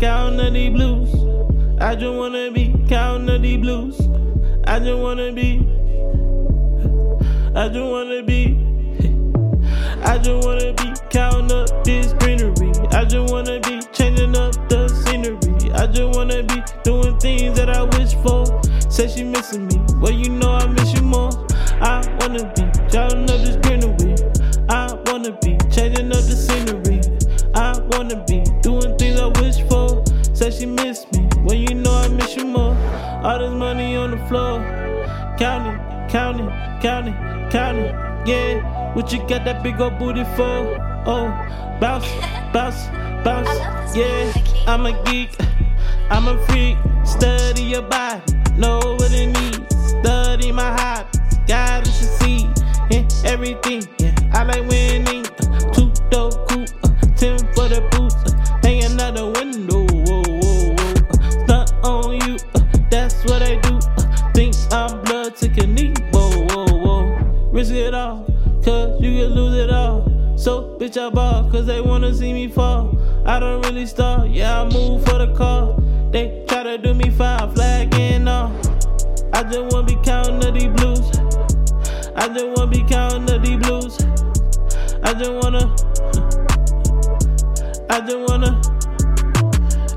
counting the blues. I just wanna be counting the blues. I just wanna be. I just wanna be. I just wanna be counting up this greenery. I just wanna be changing up the scenery. I just wanna be doing things that I wish for. Say she missing me, well you know I miss you more. I wanna be counting up this greenery. All this money on the floor, counting, counting, counting, counting. Yeah, what you got that big old booty for? Oh, bounce, bounce, bounce. Yeah, I'm a geek, I'm a freak. Study your body, know what it needs. Study my hobby, you should see in everything. Yeah, I like winning. Uh, two dope cool, uh, ten for the boots, uh, you can lose it all. So, bitch, I ball, cause they wanna see me fall. I don't really stall, yeah, I move for the car. They try to do me foul, flagging off. I just wanna be counting of these blues. I just wanna be counting of these blues. I just wanna. I just wanna.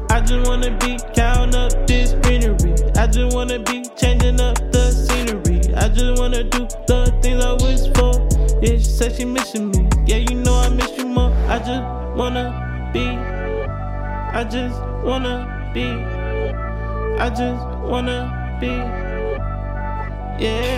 I just wanna be counting up this greenery. I just wanna be changing up the scenery. I just wanna do the things I wish for. Yeah, she said she missing me. Yeah, you know I miss you more. I just wanna be. I just wanna be. I just wanna be. Yeah.